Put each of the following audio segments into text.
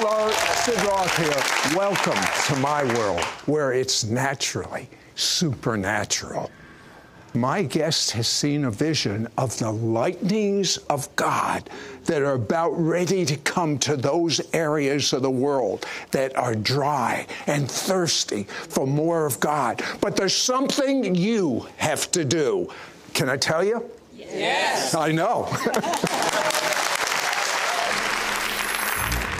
Hello, Sid Roth here. Welcome to my world where it's naturally supernatural. My guest has seen a vision of the lightnings of God that are about ready to come to those areas of the world that are dry and thirsty for more of God. But there's something you have to do. Can I tell you? Yes. I know.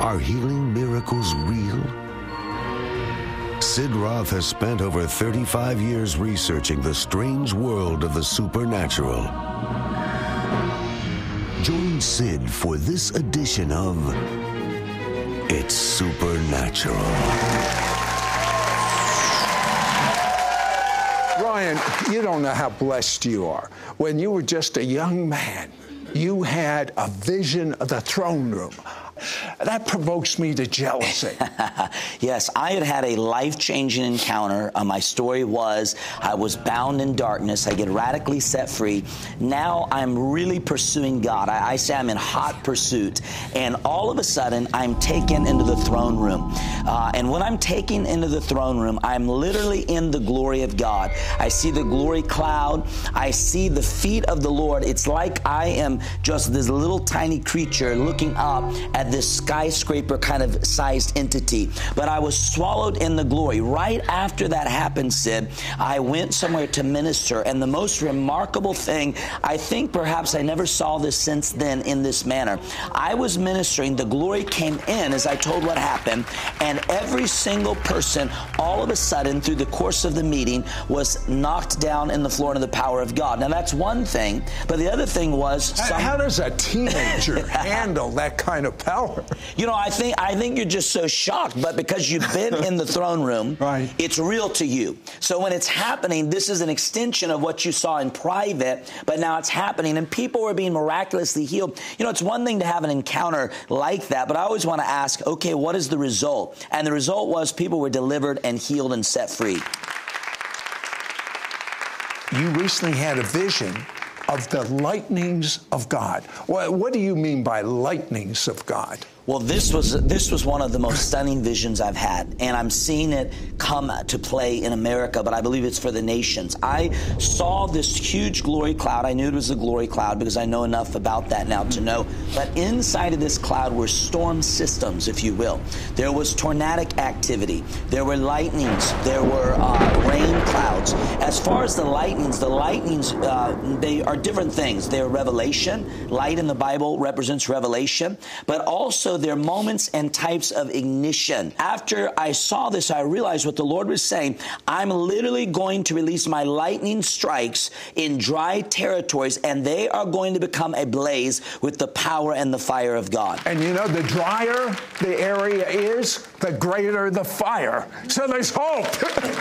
Are healing miracles real? Sid Roth has spent over 35 years researching the strange world of the supernatural. Join Sid for this edition of It's Supernatural. Ryan, you don't know how blessed you are. When you were just a young man, you had a vision of the throne room. That provokes me to jealousy. yes, I had had a life changing encounter. Uh, my story was I was bound in darkness. I get radically set free. Now I'm really pursuing God. I, I, say I'm in hot pursuit. And all of a sudden, I'm taken into the throne room. Uh, and when I'm taken into the throne room, I'm literally in the glory of God. I see the glory cloud. I see the feet of the Lord. It's like I am just this little tiny creature looking up at this skyscraper kind of sized entity. But I was swallowed in the glory. Right after that happened, Sid, I went somewhere to minister. And the most remarkable thing, I think perhaps I never saw this since then in this manner. I was ministering, the glory came in as I told what happened, and every single person, all of a sudden, through the course of the meeting, was knocked down in the floor into the power of God. Now, that's one thing, but the other thing was. Some... How does a teenager handle that kind of power? Power. You know, I think I think you're just so shocked, but because you've been in the throne room, right. it's real to you. So when it's happening, this is an extension of what you saw in private, but now it's happening and people are being miraculously healed. You know, it's one thing to have an encounter like that, but I always want to ask, okay, what is the result? And the result was people were delivered and healed and set free. You recently had a vision of the lightnings of God. What, do you mean by lightnings of God? Well, this was this was one of the most stunning visions I've had, and I'm seeing it come to play in America, but I believe it's for the nations. I saw this huge glory cloud. I knew it was a glory cloud because I know enough about that now to know. But inside of this cloud were storm systems, if you will. There was tornadic activity. There were lightnings. There were uh, rain clouds. As far as the lightnings, the lightnings uh, they are different things. They're revelation. Light in the Bible represents revelation, but also their moments and types of ignition. After I saw this, I realized what the Lord was saying. I'm literally going to release my lightning strikes in dry territories, and they are going to become a blaze with the power and the fire of God. And you know, the drier the area is, the greater the fire. So there's hope.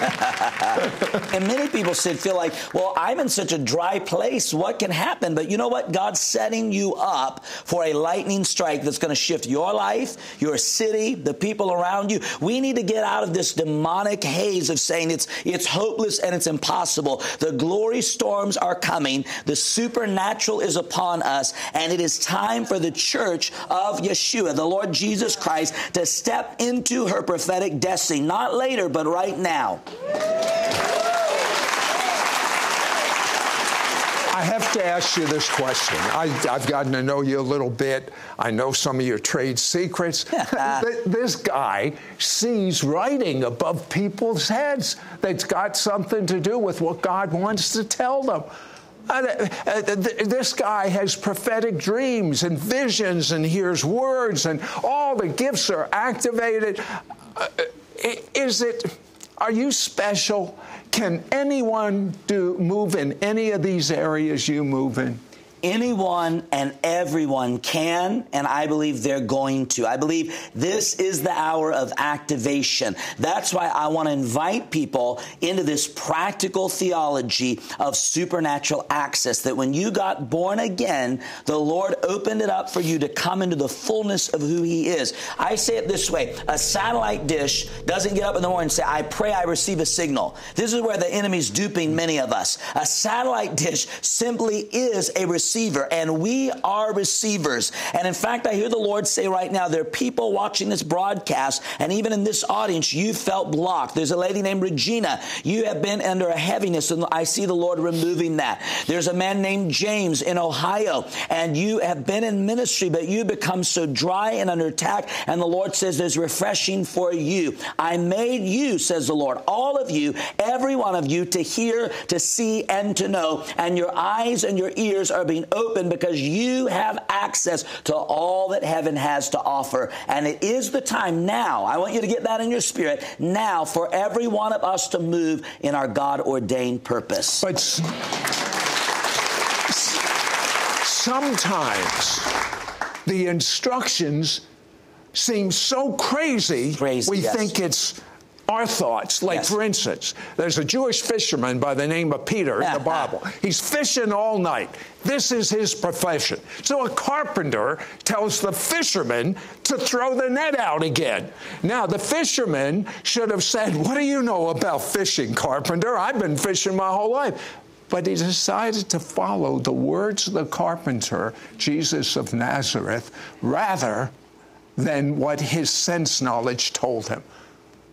and many people said, feel like, well, I'm in such a dry place. What can happen? But you know what? God's setting you up for a lightning strike that's going to shift your life, your city, the people around you. We need to get out of this demonic haze of saying it's it's hopeless and it's impossible. The glory storms are coming. The supernatural is upon us, and it is time for the church of Yeshua, the Lord Jesus Christ, to step into her prophetic destiny, not later, but right now. I have to ask you this question. I, have gotten to know you a little bit. I know some of your trade secrets. this guy sees writing above people's heads that's got something to do with what God wants to tell them. Uh, uh, this guy has prophetic dreams and visions and hears words, and all the gifts are activated. Uh, is it, are you special? Can anyone do move in any of these areas you move in? Anyone and everyone can, and I believe they're going to. I believe this is the hour of activation. That's why I want to invite people into this practical theology of supernatural access that when you got born again, the Lord opened it up for you to come into the fullness of who He is. I say it this way a satellite dish doesn't get up in the morning and say, I pray I receive a signal. This is where the enemy's duping many of us. A satellite dish simply is a receiver, and we are receivers. And in fact, I hear the Lord say right now, there are people watching this broadcast, and even in this audience, you felt blocked. There's a lady named Regina. You have been under a heaviness, and I see the Lord removing that. There's a man named James in Ohio, and you have been in ministry, but you become so dry and under attack, and the Lord says there's refreshing for you. I made you, says the Lord, all of you, every one of you, to hear, to see, and to know, and your eyes and your ears are being opened because you have access to all that heaven has to offer. And it is the time now, I want you to get that in your spirit, now for every one of us to move in our God ordained purpose. But sometimes the instructions seem so crazy, crazy we yes. think it's our thoughts. Like, yes. for instance, there's a Jewish fisherman by the name of Peter in the Bible. He's fishing all night. This is his profession. So a carpenter tells the fisherman to throw the net out again. Now, the fisherman should have said, What do you know about fishing, carpenter? I've been fishing my whole life. But he decided to follow the words of the carpenter, Jesus of Nazareth, rather than what his sense knowledge told him.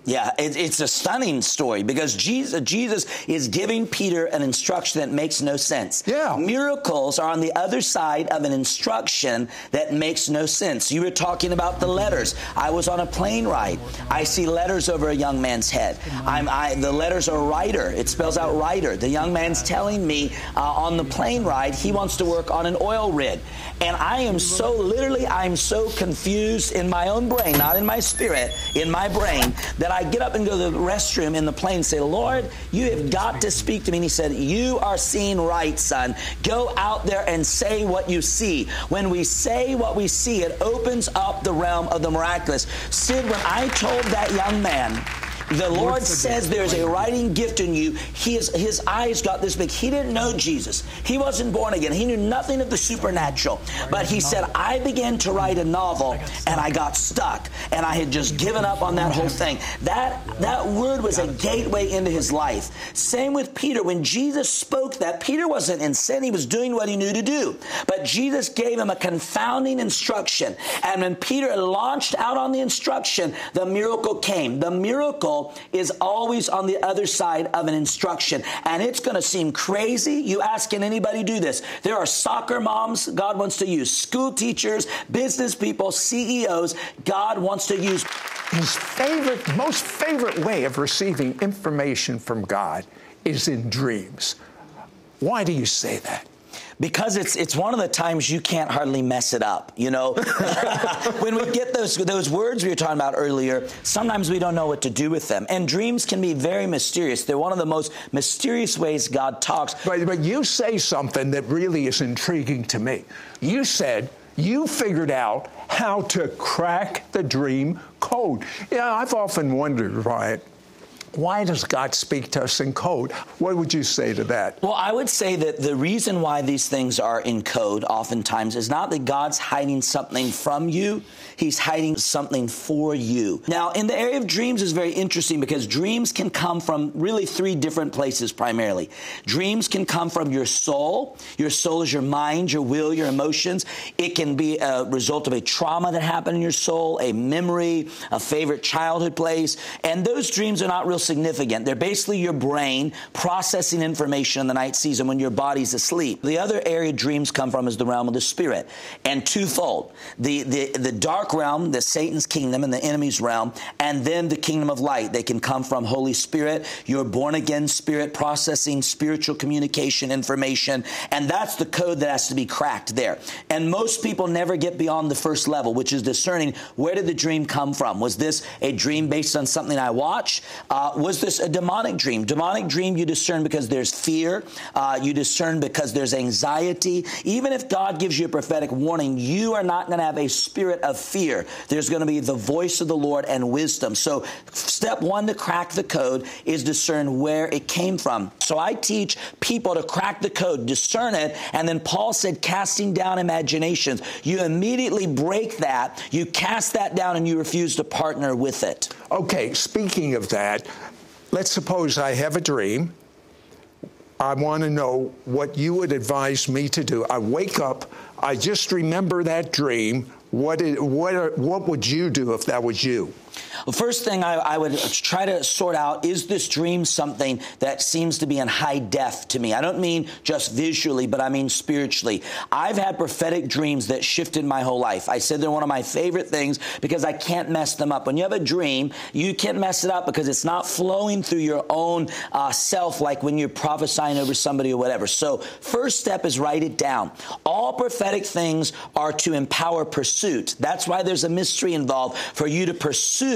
Yeah, it, it's a stunning story because Jesus, Jesus is giving Peter an instruction that makes no sense. Yeah. Miracles are on the other side of an instruction that makes no sense. You were talking about the letters. I was on a plane ride. I see letters over a young man's head. I'm, I, the letters are writer. It spells out writer. The young man's telling me uh, on the plane ride he wants to work on an oil rig. And I am so, literally, I'm so confused in my own brain, not in my spirit, in my brain, that I I get up and go to the restroom in the plane and say, Lord, you have got to speak to me. And he said, You are seeing right, son. Go out there and say what you see. When we say what we see, it opens up the realm of the miraculous. Sid, when I told that young man, the Lord says there's a writing gift in you. He is, his eyes got this big. He didn't know Jesus. He wasn't born again. He knew nothing of the supernatural. But he said, I began to write a novel and I got stuck and I had just given up on that whole thing. That, that word was a gateway into his life. Same with Peter. When Jesus spoke that, Peter wasn't in sin. He was doing what he knew to do. But Jesus gave him a confounding instruction. And when Peter launched out on the instruction, the miracle came. The miracle is always on the other side of an instruction. And it's going to seem crazy. You ask, can anybody do this? There are soccer moms God wants to use, school teachers, business people, CEOs God wants to use. His favorite, most favorite way of receiving information from God is in dreams. Why do you say that? Because it's it's one of the times you can't hardly mess it up. You know, when we get those those words we were talking about earlier, sometimes we don't know what to do with them. And dreams can be very mysterious. They're one of the most mysterious ways God talks. But but you say something that really is intriguing to me. You said you figured out how to crack the dream code. Yeah, I've often wondered, Ryan why does God speak to us in code? What would you say to that? Well, I would say that the reason why these things are in code oftentimes is not that God's hiding something from you, He's hiding something for you. Now, in the area of dreams is very interesting because dreams can come from really three different places primarily. Dreams can come from your soul. Your soul is your mind, your will, your emotions. It can be a result of a trauma that happened in your soul, a memory, a favorite childhood place. And those dreams are not real significant. They're basically your brain processing information in the night season when your body's asleep. The other area dreams come from is the realm of the spirit. And twofold. The, the, the dark realm, the Satan's kingdom and the enemy's realm, and then the kingdom of light. They can come from Holy Spirit, your born again spirit processing spiritual communication information. And that's the code that has to be cracked there. And most people never get beyond the first level, which is discerning where did the dream come from? Was this a dream based on something I watch? Uh, Uh, was this a demonic dream? Demonic dream you discern because there's fear, uh, you discern because there's anxiety. Even if God gives you a prophetic warning, you are not going to have a spirit of fear. There's going to be the voice of the Lord and wisdom. So, step one to crack the code is discern where it came from. So, I teach people to crack the code, discern it, and then Paul said, casting down imaginations. You immediately break that, you cast that down, and you refuse to partner with it. Okay, speaking of that, let's suppose I have a dream. I want to know what you would advise me to do. I wake up, I just remember that dream. What, what would you do if that was you? The first thing I, I, would try to sort out is this dream something that seems to be in high def to me? I don't mean just visually, but I mean spiritually. I've had prophetic dreams that shifted my whole life. I said they're one of my favorite things because I can't mess them up. When you have a dream, you can't mess it up because it's not flowing through your own uh, self like when you're prophesying over somebody or whatever. So, first step is write it down. All prophetic things are to empower pursuit. That's why there's a mystery involved for you to pursue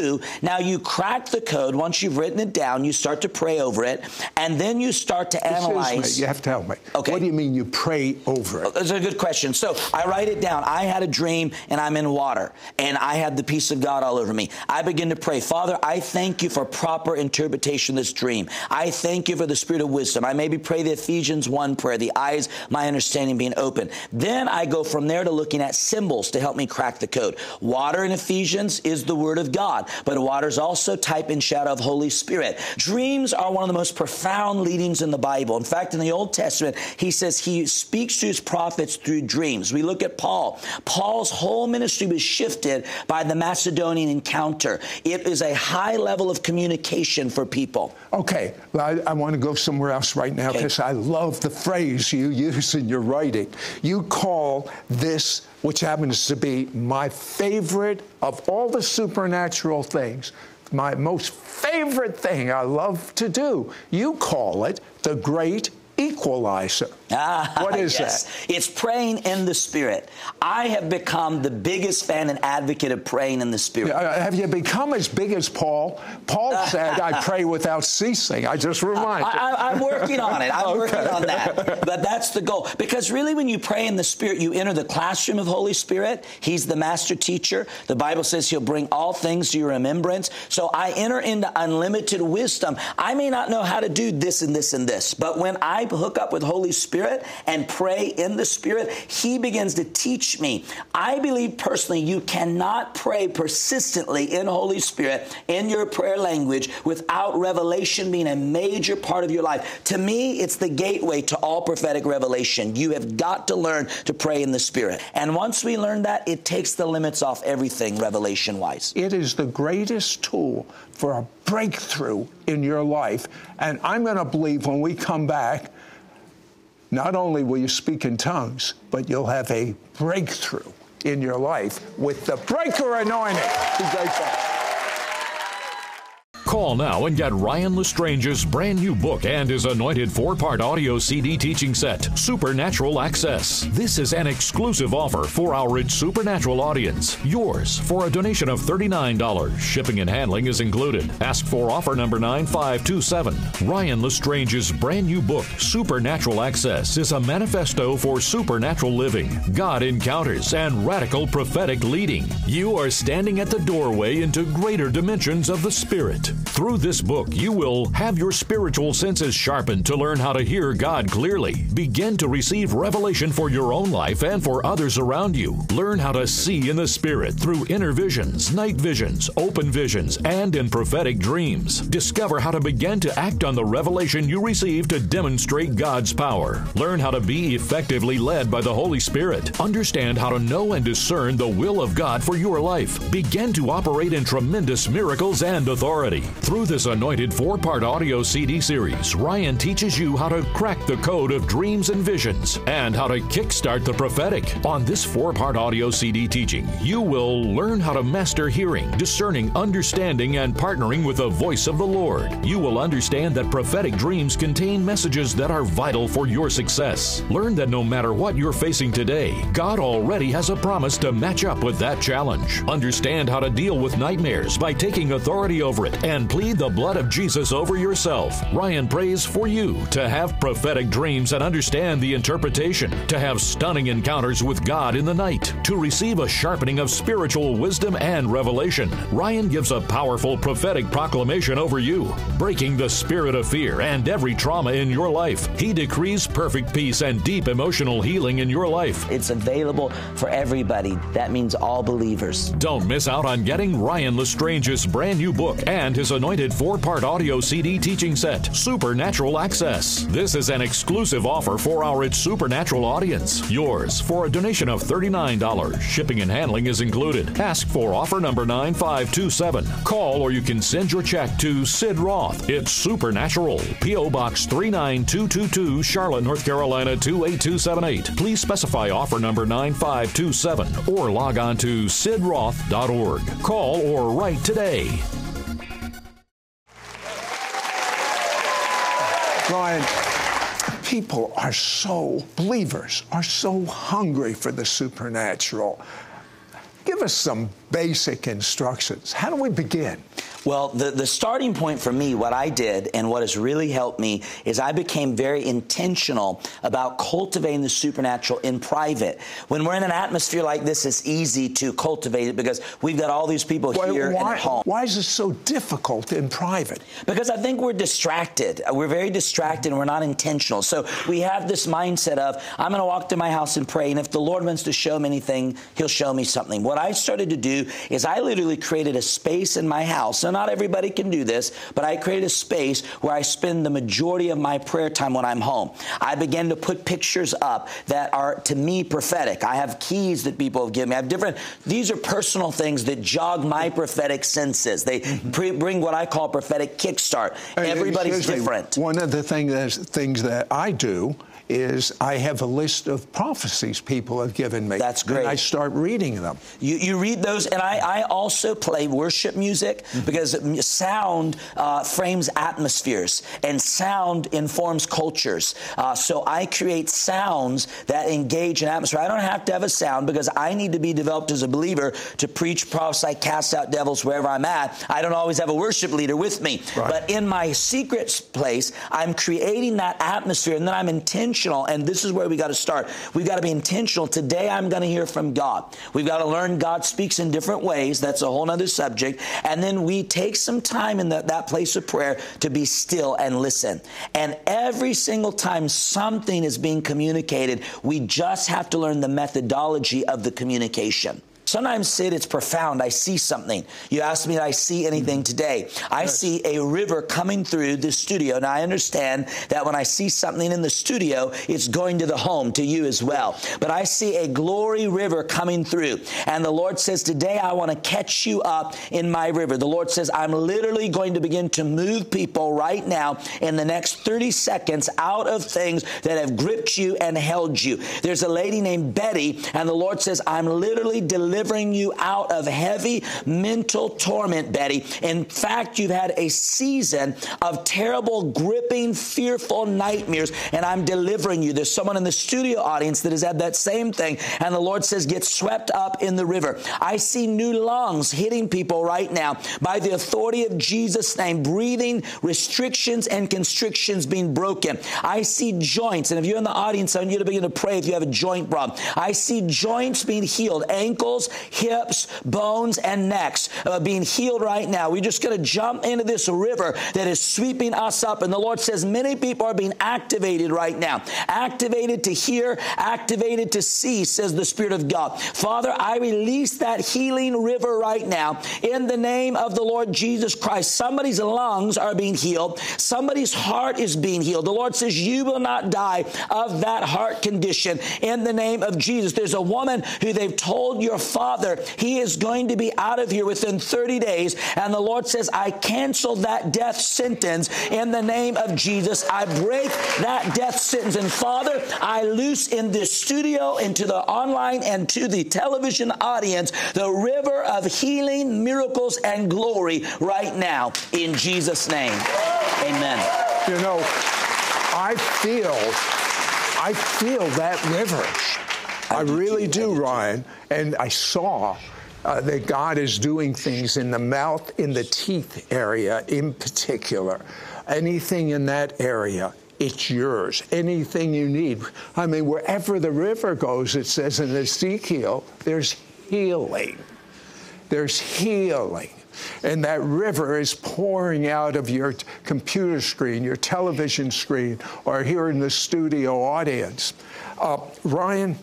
now you crack the code. Once you've written it down, you start to pray over it, and then you start to analyze. Me. You have to tell me. Okay. What do you mean you pray over it? Oh, that's a good question. So I write it down. I had a dream, and I'm in water, and I had the peace of God all over me. I begin to pray, Father, I thank you for proper interpretation of this dream. I thank you for the spirit of wisdom. I maybe pray the Ephesians 1 prayer, the eyes, my understanding being open. Then I go from there to looking at symbols to help me crack the code. Water in Ephesians is the word of God but water is also type and shadow of Holy Spirit. Dreams are one of the most profound leadings in the Bible. In fact, in the Old Testament, he says he speaks to his prophets through dreams. We look at Paul. Paul's whole ministry was shifted by the Macedonian encounter. It is a high level of communication for people. Okay, I, I want to go somewhere else right now because okay. I love the phrase you use in your writing. You call this which happens to be my favorite of all the supernatural things, my most favorite thing I love to do. You call it the great equalizer. Ah, what is yes. that? It's praying in the Spirit. I have become the biggest fan and advocate of praying in the Spirit. Uh, have you become as big as Paul? Paul said, I pray without ceasing. I just remind I, am working on it. I'm okay. working on that. But that's the goal. Because really, when you pray in the Spirit, you enter the classroom of Holy Spirit. He's the master teacher. The Bible says he'll bring all things to your remembrance. So I enter into unlimited wisdom. I may not know how to do this and this and this, but when I hook up with Holy Spirit and pray in the Spirit, He begins to teach me. I believe personally you cannot pray persistently in Holy Spirit in your prayer language without revelation being a major part of your life. To me, it's the gateway to all prophetic revelation. You have got to learn to pray in the Spirit. And once we learn that, it takes the limits off everything revelation wise. It is the greatest tool for a breakthrough in your life. And I'm going to believe when we come back, not only will you speak in tongues, but you'll have a breakthrough in your life with the breaker anointing. Call now and get Ryan Lestrange's brand new book and his anointed four part audio CD teaching set, Supernatural Access. This is an exclusive offer for our It's Supernatural audience. Yours for a donation of $39. Shipping and handling is included. Ask for offer number 9527. Ryan Lestrange's brand new book, Supernatural Access, is a manifesto for supernatural living, God encounters, and radical prophetic leading. You are standing at the doorway into greater dimensions of the Spirit. Through this book, you will have your spiritual senses sharpened to learn how to hear God clearly. Begin to receive revelation for your own life and for others around you. Learn how to see in the Spirit through inner visions, night visions, open visions, and in prophetic dreams. Discover how to begin to act on the revelation you receive to demonstrate God's power. Learn how to be effectively led by the Holy Spirit. Understand how to know and discern the will of God for your life. Begin to operate in tremendous miracles and authority. Through this anointed four part audio CD series, Ryan teaches you how to crack the code of dreams and visions and how to kickstart the prophetic. On this four part audio CD teaching, you will learn how to master hearing, discerning, understanding, and partnering with the voice of the Lord. You will understand that prophetic dreams contain messages that are vital for your success. Learn that no matter what you're facing today, God already has a promise to match up with that challenge. Understand how to deal with nightmares by taking authority over it and and plead the blood of Jesus over yourself. Ryan prays for you to have prophetic dreams and understand the interpretation, to have stunning encounters with God in the night, to receive a sharpening of spiritual wisdom and revelation. Ryan gives a powerful prophetic proclamation over you, breaking the spirit of fear and every trauma in your life. He decrees perfect peace and deep emotional healing in your life. It's available for everybody. That means all believers. Don't miss out on getting Ryan Lestrange's brand new book and his anointed four part audio CD teaching set, Supernatural Access. This is an exclusive offer for our It's Supernatural audience. Yours for a donation of $39. Shipping and handling is included. Ask for offer number 9527. Call or you can send your check to Sid Roth. It's Supernatural. P.O. Box 39222, Charlotte, North Carolina 28278. Please specify offer number 9527 or log on to sidroth.org. Call or write today. Ryan, people are so, believers are so hungry for the supernatural. Give us some basic instructions. How do we begin? Well, the, the starting point for me, what I did and what has really helped me is I became very intentional about cultivating the supernatural in private. When we're in an atmosphere like this, it's easy to cultivate it because we've got all these people Why, here why, at home. Why is this so difficult in private? Because I think we're distracted. We're very distracted and we're not intentional. So we have this mindset of, I'm going to walk to my house and pray, and if the Lord wants to show me anything, He'll show me something. What I started to do is I literally created a space in my house. Not everybody can do this, but I created a space where I spend the majority of my prayer time when I'm home. I began to put pictures up that are, to me, prophetic. I have keys that people have given me. I have different, these are personal things that jog my prophetic senses. They pre- bring what I call prophetic kickstart. Everybody's different. One of the thing that, things that I do is I have a list of prophecies people have given me. That's great. And I start reading them. You, you read those, and I, I also play worship music because sound uh, frames atmospheres and sound informs cultures. Uh, so I create sounds that engage an atmosphere. I don't have to have a sound because I need to be developed as a believer to preach, prophesy, cast out devils wherever I'm at. I don't always have a worship leader with me. Right. But in my secret place, I'm creating that atmosphere and then I'm intentional. And this is where we got to start. We've got to be intentional. Today, I'm going to hear from God. We've got to learn God speaks in different ways. That's a whole other subject. And then we take some time in the, that place of prayer to be still and listen. And every single time something is being communicated, we just have to learn the methodology of the communication. Sometimes, Sid, it's profound. I see something. You asked me, did I see anything mm-hmm. today? I see a river coming through the studio. Now, I understand that when I see something in the studio, it's going to the home, to you as well. But I see a glory river coming through. And the Lord says, Today I want to catch you up in my river. The Lord says, I'm literally going to begin to move people right now in the next 30 seconds out of things that have gripped you and held you. There's a lady named Betty, and the Lord says, I'm literally delivering you out of heavy mental torment, Betty. In fact, you've had a season of terrible, gripping, fearful nightmares, and I'm delivering you. There's someone in the studio audience that has had that same thing, and the Lord says, Get swept up in the river. I see new lungs hitting people right now by the authority of Jesus' name, breathing restrictions and constrictions being broken. I see joints, and if you're in the audience, I want you to begin to pray if you have a joint problem. I see joints being healed, ankles, hips, bones, and necks uh, being healed right now. We're just going to jump into this river that is sweeping us up. And the Lord says many people are being activated right now. Activated to hear, activated to see, says the Spirit of God. Father, I release that healing river right now in the name of the Lord Jesus Christ. Somebody's lungs are being healed. Somebody's heart is being healed. The Lord says, You will not die of that heart condition in the name of Jesus. There's a woman who they've told your father he is going to be out of here within 30 days. And the Lord says, I cancel that death sentence in the name of Jesus. I break that death sentence. And Father, I loose in this studio, into the online, and to the television audience the river of healing, miracles, and glory right now in Jesus' name. Amen. You know, I feel, I feel that river. I, really. Do. Ryan. And I saw uh, that God is doing things in the mouth, in the teeth area in particular. Anything in that area, it's yours. Anything you need. I mean, wherever the river goes, it says in Ezekiel, there's healing. There's healing. And that river is pouring out of your computer screen, your television screen, or here in the studio audience. Uh, Ryan,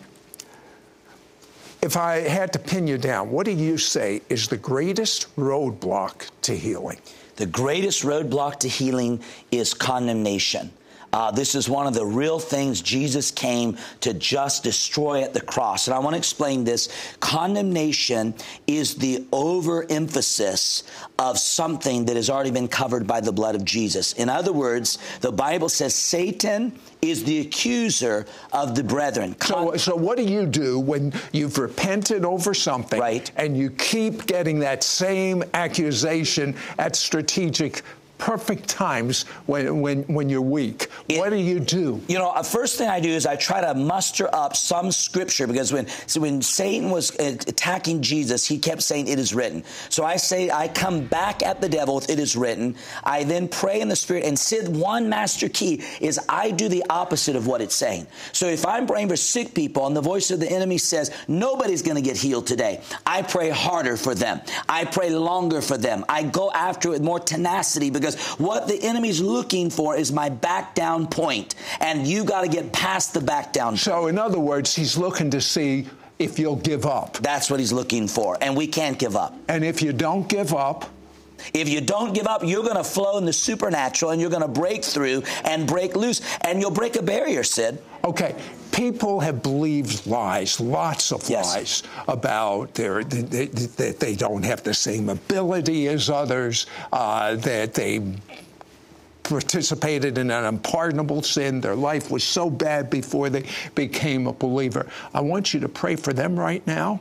if I had to pin you down, what do you say is the greatest roadblock to healing? The greatest roadblock to healing is condemnation. Uh, this is one of the real things Jesus came to just destroy at the cross. And I want to explain this. Condemnation is the overemphasis of something that has already been covered by the blood of Jesus. In other words, the Bible says Satan is the accuser of the brethren. Con- so, so what do you do when you've repented over something right. and you keep getting that same accusation at strategic perfect times when, when, when you're weak. It, what do you do? You know, the uh, first thing I do is I try to muster up some scripture because when, so when Satan was uh, attacking Jesus, he kept saying, It is written. So I say, I come back at the devil with, It is written. I then pray in the Spirit, and Sid, one master key is I do the opposite of what it's saying. So if I'm praying for sick people and the voice of the enemy says, Nobody's going to get healed today, I pray harder for them. I pray longer for them. I go after it with more tenacity because because what the enemy's looking for is my back down point, and you got to get past the back down. So, in other words, he's looking to see if you'll give up. That's what he's looking for, and we can't give up. And if you don't give up, if you don't give up, you're going to flow in the supernatural and you're going to break through and break loose and you'll break a barrier, Sid. Okay. People have believed lies, lots of yes. lies about their that they, don't have the same ability as others, uh, that they participated in an unpardonable sin. Their life was so bad before they became a believer. I want you to pray for them right now.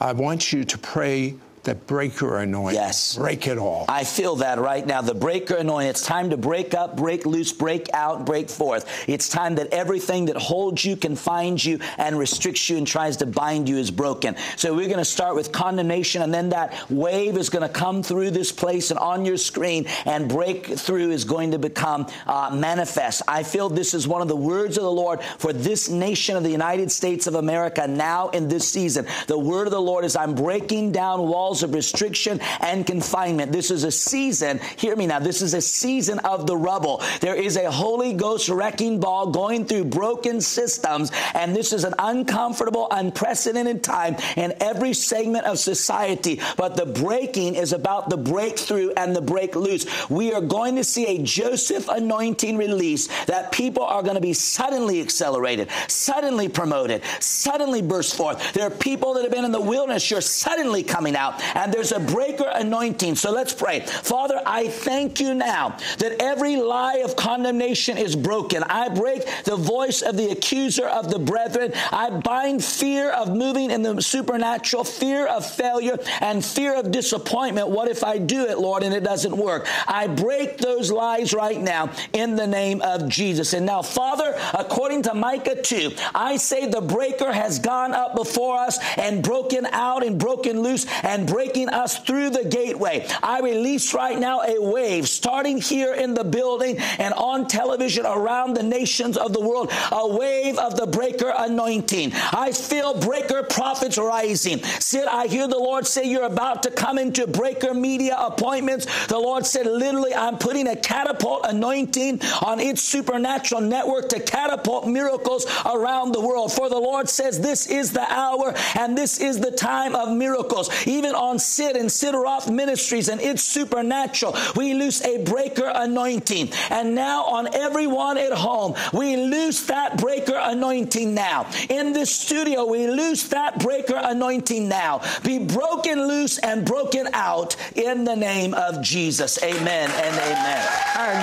I want you to pray that breaker anointing. Yes. Break it all. I feel that right now. The breaker anointing. It's time to break up, break loose, break out, break forth. It's time that everything that holds you, confines you, and restricts you and tries to bind you is broken. So we're going to start with condemnation, and then that wave is going to come through this place and on your screen, and breakthrough is going to become uh, manifest. I feel this is one of the words of the Lord for this nation of the United States of America now in this season. The word of the Lord is I'm breaking down walls walls of restriction and confinement. This is a season, hear me now, this is a season of the rubble. There is a Holy Ghost wrecking ball going through broken systems, and this is an uncomfortable, unprecedented time in every segment of society. But the breaking is about the breakthrough and the break loose. We are going to see a Joseph anointing release that people are going to be suddenly accelerated, suddenly promoted, suddenly burst forth. There are people that have been in the wilderness, you're suddenly coming out and there's a breaker anointing. So let's pray. Father, I thank you now that every lie of condemnation is broken. I break the voice of the accuser of the brethren. I bind fear of moving in the supernatural, fear of failure, and fear of disappointment. What if I do it, Lord, and it doesn't work? I break those lies right now in the name of Jesus. And now, Father, according to Micah 2, I say the breaker has gone up before us and broken out and broken loose and breaking us through the gateway. I release right now a wave starting here in the building and on television around the nations of the world, a wave of the breaker anointing. I feel breaker prophets rising. Sid, I hear the Lord say you're about to come into breaker media appointments. The Lord said, literally, I'm putting a catapult anointing on its supernatural network to catapult miracles around the world. For the Lord says, this is the hour and this is the time of miracles. Even on Sid and Sid Roth Ministries and it's supernatural. We loose a breaker anointing. And now on everyone at home, we loose that breaker anointing now. In this studio, we loose that breaker anointing now. Be broken loose and broken out in the name of Jesus. Amen and amen. And,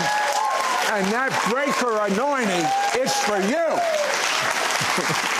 and that breaker anointing is for you.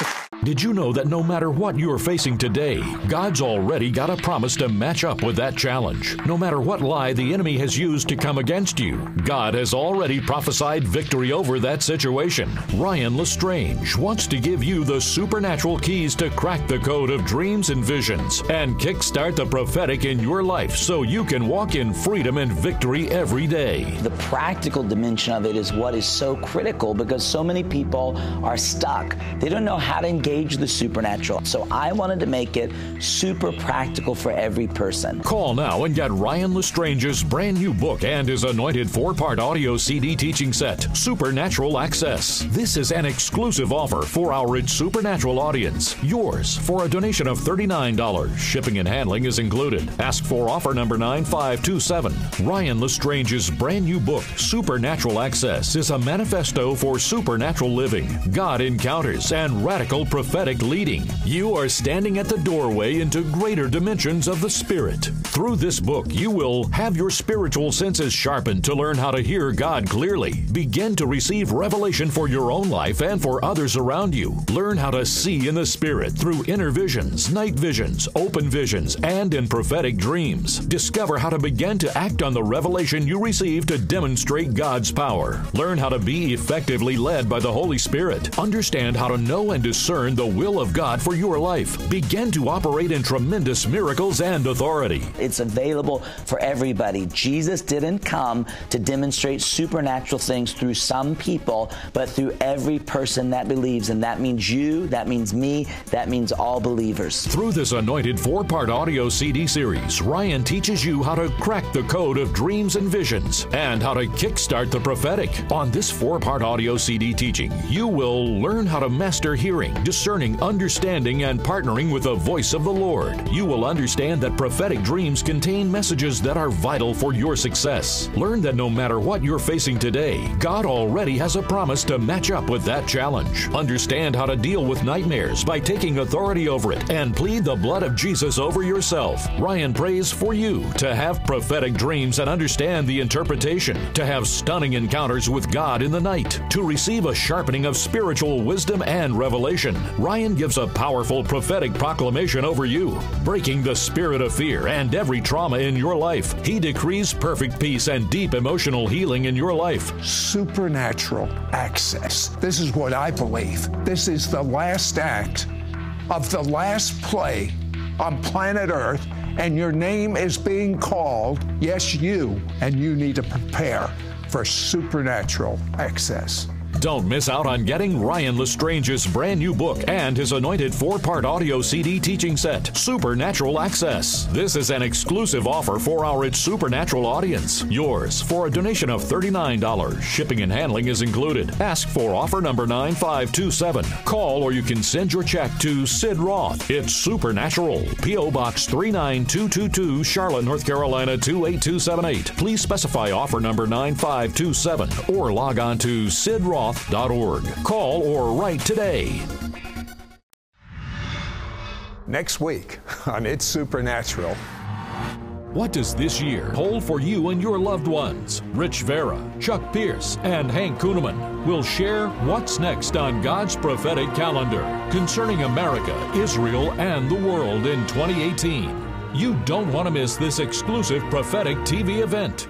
Did you know that no matter what you're facing today, God's already got a promise to match up with that challenge? No matter what lie the enemy has used to come against you, God has already prophesied victory over that situation. Ryan Lestrange wants to give you the supernatural keys to crack the code of dreams and visions and kickstart the prophetic in your life so you can walk in freedom and victory every day. The practical dimension of it is what is so critical because so many people are stuck. They don't know how to engage engage the supernatural. So I wanted to make it super practical for every person. Call now and get Ryan Lestrange's brand new book and his anointed four part audio CD teaching set, Supernatural Access. This is an exclusive offer for our It's Supernatural audience. Yours for a donation of $39. Shipping and handling is included. Ask for offer number 9527. Ryan Lestrange's brand new book, Supernatural Access, is a manifesto for supernatural living, God encounters, and radical prophetic leading. You are standing at the doorway into greater dimensions of the Spirit. Through this book, you will have your spiritual senses sharpened to learn how to hear God clearly, begin to receive revelation for your own life and for others around you, learn how to see in the Spirit through inner visions, night visions, open visions, and in prophetic dreams. Discover how to begin to act on the revelation you receive to demonstrate God's power. Learn how to be effectively led by the Holy Spirit. Understand how to know and discern the will of God for your life. Begin to operate in tremendous miracles and authority. It's available for everybody. Jesus didn't come to demonstrate supernatural things through some people, but through every person that believes. And that means you, that means me, that means all believers. Through this anointed four part audio CD series, Ryan teaches you how to crack the code of dreams and visions and how to kickstart the prophetic. On this four part audio CD teaching, you will learn how to master hearing, discerning, understanding, and partnering with the voice of the Lord. You will understand that prophetic dreams contain messages that are vital for your success. Learn that no matter what you're facing today, God already has a promise to match up with that challenge. Understand how to deal with nightmares by taking authority over it and plead the blood of Jesus over yourself. Ryan prays for you to have prophetic dreams and understand the interpretation, to have stunning encounters with God in the night, to receive a sharpening of spiritual wisdom and revelation, Ryan gives a powerful prophetic proclamation over you, breaking the spirit of fear and every trauma in your life. He decrees perfect peace and deep emotional healing in your life. Supernatural access. This is what I believe. This is the last act of the last play on planet Earth, and your name is being called. Yes, you, and you need to prepare for supernatural access. Don't miss out on getting Ryan Lestrange's brand new book and his anointed four part audio CD teaching set, Supernatural Access. This is an exclusive offer for our It's Supernatural audience. Yours for a donation of $39. Shipping and handling is included. Ask for offer number 9527. Call or you can send your check to Sid Roth. It's Supernatural. P.O. Box 39222, Charlotte, North Carolina 28278. Please specify offer number 9527 or log on to Sid Roth Call or write today. Next week on It's Supernatural. What does this year hold for you and your loved ones? Rich Vera, Chuck Pierce, and Hank Kunneman will share what's next on God's prophetic calendar concerning America, Israel, and the world in 2018. You don't want to miss this exclusive prophetic TV event.